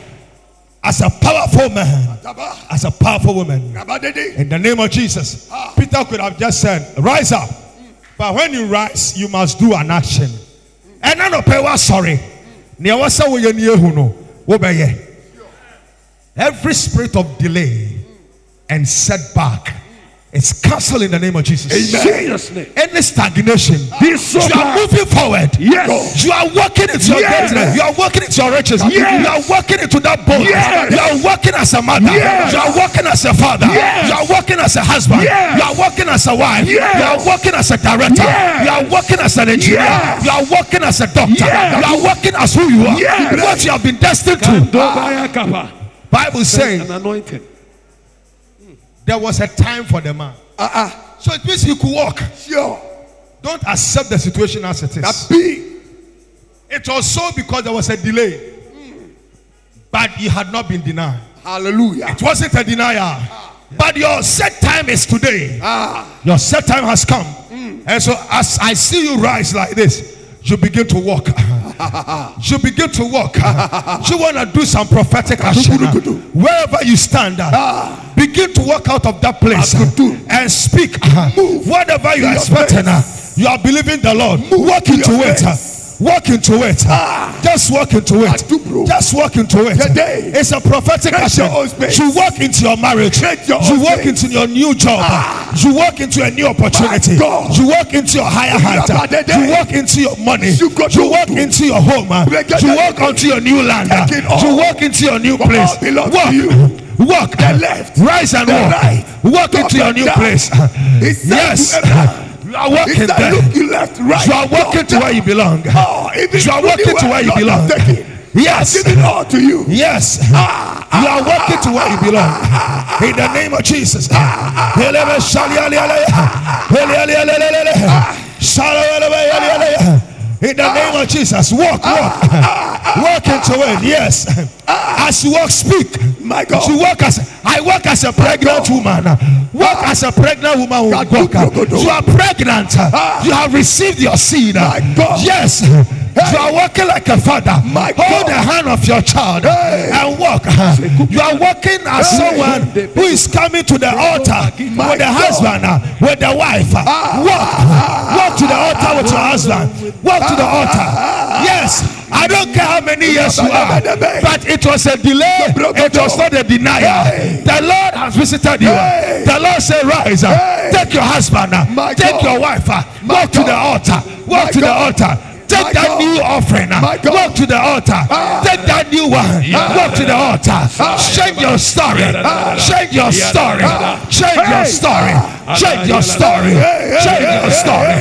as a powerful man, as a powerful woman. In the name of Jesus, ah. Peter could have just said, Rise up. But when you rise, you must do an action. And I what sorry. Nea wasa wo ye nie hu no, wo be ye. Every spirit of delay and setback is cancelled in the name of Jesus. Jesus' name. Any stagnation, Be so you are moving forward. Yes. You are walking into your Yes. greatness. You are walking into your riches. Yes. You are walking into that boldness. Yes. You are walking as a mother. Yes. You are walking as a father. Yes. You are walking as a husband. Yes. You are walking as a wife. Yes. You are walking as a director. Yes. You are walking as an engineer. Yes. You are walking as a doctor. Yes. You are walking as who you are. Yes. What you have been destined to. Bible says An anointing. There was a time for the man. So it means he could walk. Sure. Don't accept the situation as it is. That be. It was so because there was a delay. But you had not been denied. Hallelujah. It wasn't a denial. But your set time is today. Ah, Your set time has come. And so as I see you rise like this, you begin to walk. you begin to walk. you want to do some prophetic action. Wherever you stand, begin to walk out of that place and speak. Whatever you are expecting, you are believing the Lord. Walk into it. Walk into it. Just walk into it. Just walk into it. Today. It's a prophetic action. your own space. You walk into your marriage. Your You walk space. into your new job. You walk into a new opportunity. You walk into your higher height. You walk into your money. You walk into your home. You walk onto your new land. Take it all. You walk into your new place. Walk. Walk. The left, Rise and the walk. right, Walk into your new down. place. Yes. You are walking said, there. look, you left, right. You are walking to where you belong. Oh, You are walking to where you belong. Yes. Give it all to you. Yes. You are walking to where you belong. In the name of Jesus. In the name of Jesus, walk, walk, walk into it. Yes, as you walk, speak. My God. you walk as I walk as a pregnant woman. Walk ah. as a pregnant woman. You are pregnant. Ah. You have received your seed. My God. Yes. You are walking like a father. My Hold God. the hand of your child Hey. and walk. You are walking as Hey. someone who is coming to the altar My with the husband, with the wife. Ah. Walk. Walk to the altar with your husband. Walk to the altar. Yes. I don't care how many years you are, but it was a delay. It was not a denial. The Lord has visited you. The Lord said, Rise. Take your husband. Take your wife. Walk to the altar. Walk to the altar. Take My that God. new offering. Walk to the altar. Take that new one. Walk to the altar. Change your story. Change your story. Change your story. Change your story. Change your story.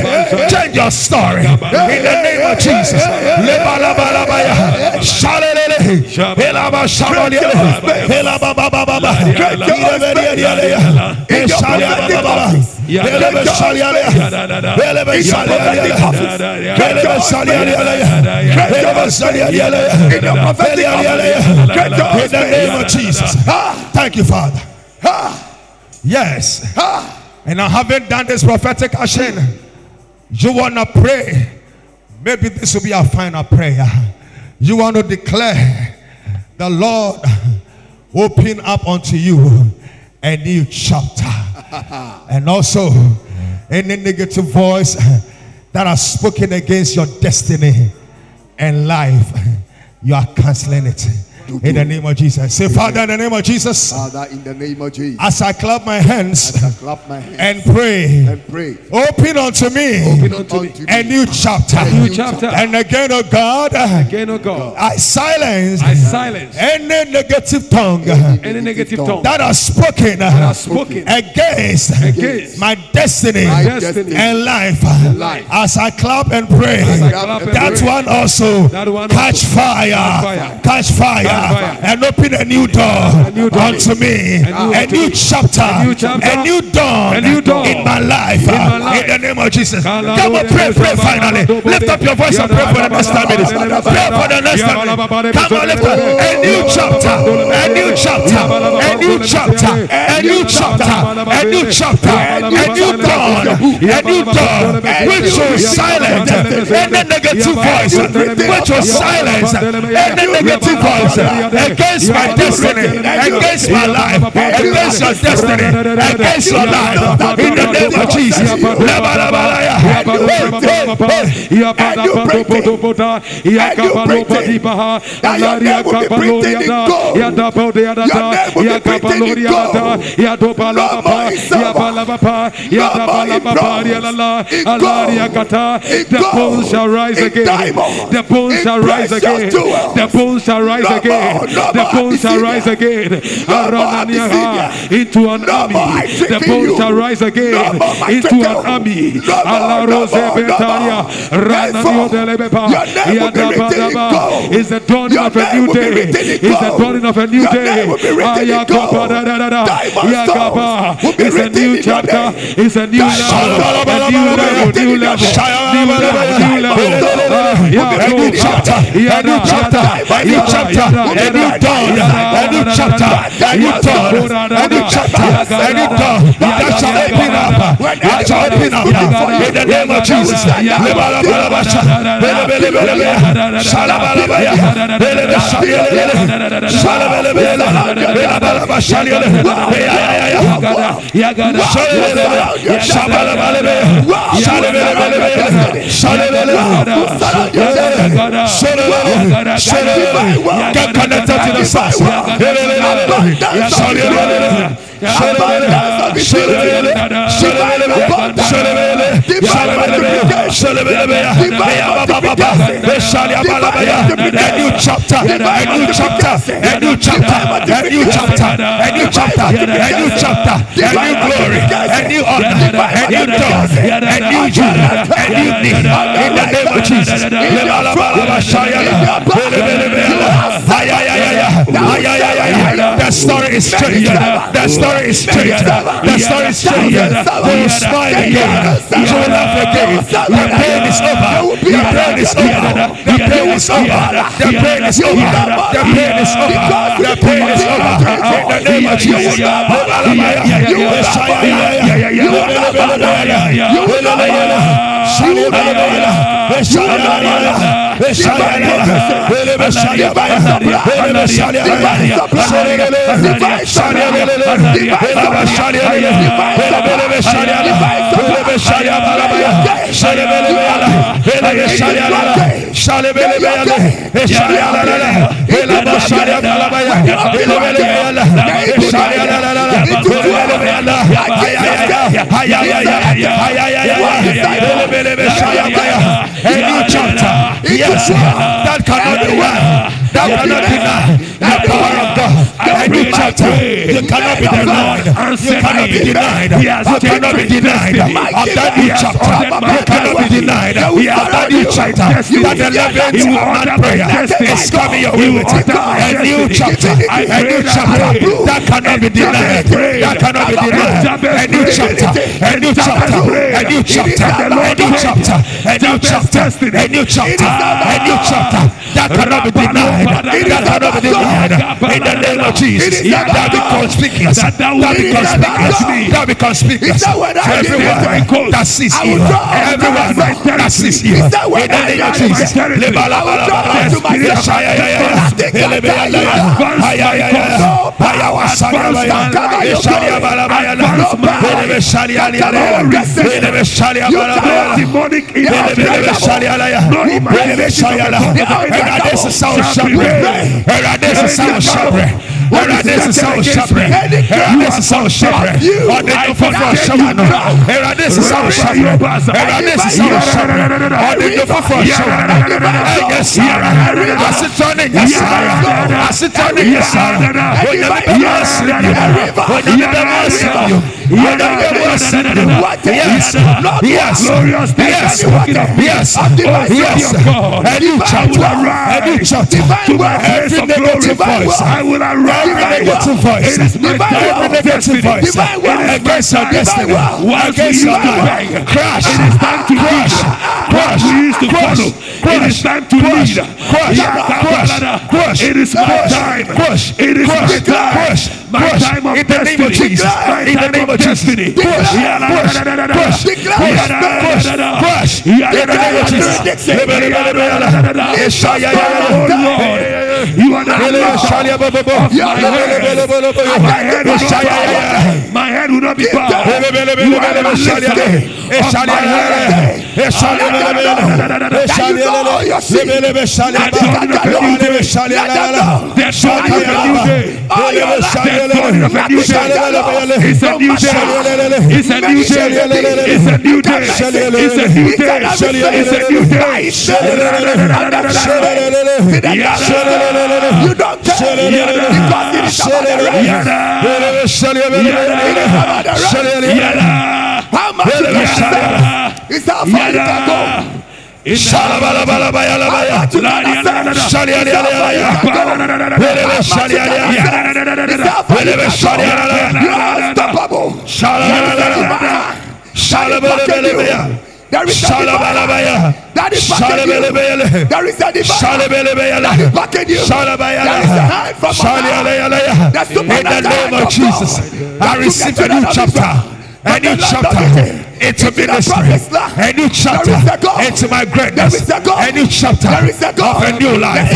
Change your story. In the name of Jesus. Lebalabalabaya. Shalelele. Elaba shabalele. In the name of Jesus. Ah, thank you, Father. Ah, yes. Ah. And I haven't done this prophetic action, you want to pray. Maybe this will be our final prayer. You want to declare the Lord open up unto you a new chapter. and also, any negative voice that has spoken against your destiny and life, you are canceling it. In the name of Jesus. Say, Father, in the name of Jesus, Father, in the name of Jesus, as I clap my hands I clap my hands and pray, and pray. open unto me unto me a new chapter. new chapter. And again, oh God, Again, oh God, I silence I silence any negative tongue any negative tongue that has spoken has spoken against against my destiny My destiny and life. life. As I clap and pray, I clap and that pray. one also That one catch also. fire, Catch fire. catch fire, Catch fire. and open a new door unto me, a new chapter, A new chapter. a new dawn, A new dawn. in my life, in the name of Jesus. Come on, pray, pray finally. Lift up your voice and pray for the next time minutes. Pray for the next time minutes. Come on, lift up a new chapter, a new chapter, a new chapter, a new chapter, a new chapter, a new dawn, a new dawn, which will silence any negative voice, which will silence any negative voice against my destiny, against my life, against your destiny, against your life. In the name of Jesus. The bones shall rise again. The bones shall rise again. The bones shall rise again. The bones shall rise again. Arananiaha, Into an army. The bones shall rise again. Into an army. Allah Rose Betaria. Rananio Delebepa. Yadabadaba. Is the dawning of a new day. Is the dawning of a new day. Ayakapa da da da da. Yakapa. It's a new chapter. It's a new level. A new level. New level. New level. New level. A new chapter, a new chapter, a new chapter, a new dawn, a new chapter, a new dawn, a new chapter, and you turn a new dawn. That shall open up, that shall open up in the name of Jesus. Belebelebelebe, connected to the source. A new chapter, a new chapter, a new chapter, a new chapter, a new chapter, a new chapter, a new glory, a new honor, a new a new you, a new me. In the name of Jesus. The story is changed. The story is changed. The story is changed. They will smile again. You will laugh again. You pain is over. The pain is over. The pain is over. The pain is over. The pain is over. The pain is over. In the name of Jesus. A new chapter. Yes, that cannot be denied. That cannot of God. A. You cannot be denied. You cannot be denied. You cannot be denied. That new chapter. You cannot be denied. That new chapter. That eleventh man prayer is coming your way with it. A new chapter. A new chapter. That cannot be denied. That cannot be denied. A new chapter. A new chapter. A new chapter. A new chapter. A new chapter. A new chapter. A new chapter. That cannot be denied. That cannot be denied. In the name of Jesus. That be conspicuous. That be conspicuous. That be conspicuous. Everyone that sees you. Everyone that sees you. In the name of Jesus. demonic Ẹ̀rọ̀dẹ̀ sísá òṣàpẹ̀. Ẹ̀rọ̀dẹ̀ sísá òṣàpẹ̀. Ẹ̀rọ̀dẹ̀ sísá òṣàpẹ̀. Ẹ̀rọ̀dẹ̀ sísá òṣàpẹ̀. Ọ̀dẹ̀ tó fọ́fọ́ òṣàpẹ̀ náà. Ẹ̀rọ̀dẹ̀ sísá òṣàpẹ̀. Ẹ̀rọ̀dẹ̀ sísá òṣàpẹ̀. Ọ̀dẹ̀ tó fọ́fọ́ òṣàpẹ̀ náà. Ẹ̀yẹ sára. Àsìtọ́ ni yẹ sára. Àsìtọ́ ni yẹ sára. Onyàmí bẹ́ẹ̀ máa sìn yìí. Onyàmí bẹ́ẹ̀ máa sìn yìí. Onyàmí bẹ́ẹ̀ máa sìn yìí. Yes. Yes. Yes. Yes. Yes. A new chapter. A new chapter. Every negative voice. I will arise. Every negative voice. It is my time Every negative voice. Against your destiny. Against your life. Crash. It is time to Crash. lead. Crash. We used to Crash. follow. It is time to lead. Crash. Yakabalada. Crash. It is my Crash. time. Crash. It is Crash. my time. Crash. My Crash. time of In the name of destiny. Jesus. My In the name of Jesus. destiny. In the name of. Oh Lord, you are. Eshaya. My head will not be bowed. You are the lifter of my head. It's a new day. It's a new day. It's a new day. It's a new day. It's a new day. You don't care. Because it. Is about the right. Yada. How much you can say? It's how far you can go. It's how far you. You. There is a divine. That is backing you. There is a divine. That is backing you. There is a hand from above. That's In the name of of Jesus, I receive a new chapter. A new chapter into ministry. A new chapter into my greatness. A new chapter of a new life.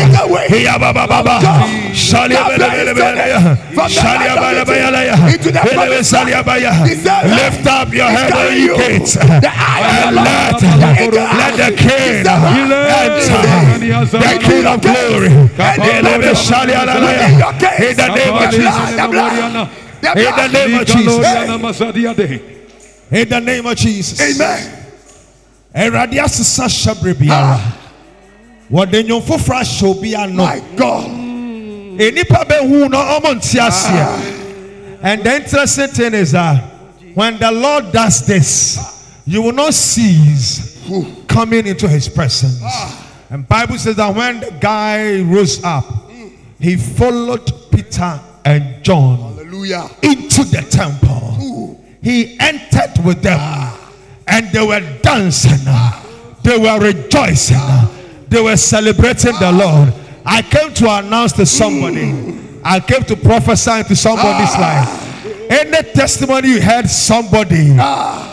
Lift up your head, O ye gates, and let let the King enter. The King of glory. Elebe shalia la la ya. In the name of Jesus. In the name of Jesus. In the name of Jesus. Amen. Awurade asesa hyɛbrɛ biara ah. wɔde nnwom foforɔ ahyɛ obi ano. My God. Mm. nnipa bɛhu na ɔmo nte aseɛ ah. and the interesting thing is that when the lord does this you will not cease coming into his presence. Ah. And bible says that when the guy rose up mm. he followed peter and john Hallelujah. into the temple. He entered with them ah. and they were dancing ah. They were rejoicing. Ah. They were celebrating the Lord. I came to announce to somebody. I came to prophesy to somebody's life. Any testimony you had, somebody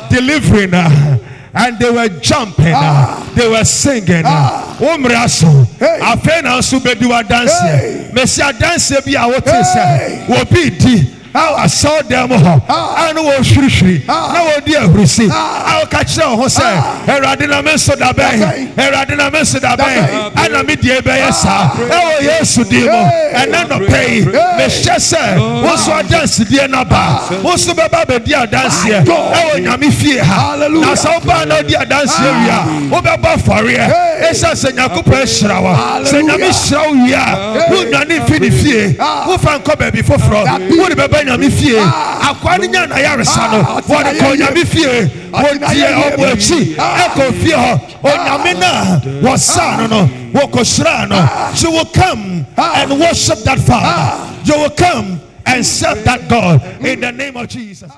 delivering uh, and they were jumping, uh, they were singing. Uh, oh, Umra so, afei na nso bɛdi wa danseɛ. Mesi adanseɛ bi a wote sɛ, wobi di. A asɔ dɛm hɔ a ne wɔ hwirihwiri na wɔdi ahurisi a wɔka kyerɛ wɔn ho sɛ awurade na me nso da bɛn awurade na me nso da bɛn ɛna me die bɛyɛ saa ɛwɔ yesu din mu ɛnɛ nɔpɛ yi mehyɛ sɛ wo nso adansidie no ba wo nso bɛba bɛdi adanseɛ ɛwɔ nyame fie ha. Na sɛ wobaa na wodi adanseɛ wie a wobɛbɔ afɔreɛ ɛsiane sɛ nyankopɔn ahyira wɔ sɛ nyame hyira wo wie a wonnwane mfi ne fie. Wofa nkɔ baabi foforɔ bɛbɛ nyame fie. Akoa no nya nayaresa no. Wɔde kɔ nyame fie. Wɔntiɛ ɔmo akyi. Ɛkɔ fie hɔ. Onyame no a wɔsaa no no. Wɔkɔhyiraa no. You will come and worship that father. You will come and serve that god. In the name of jesus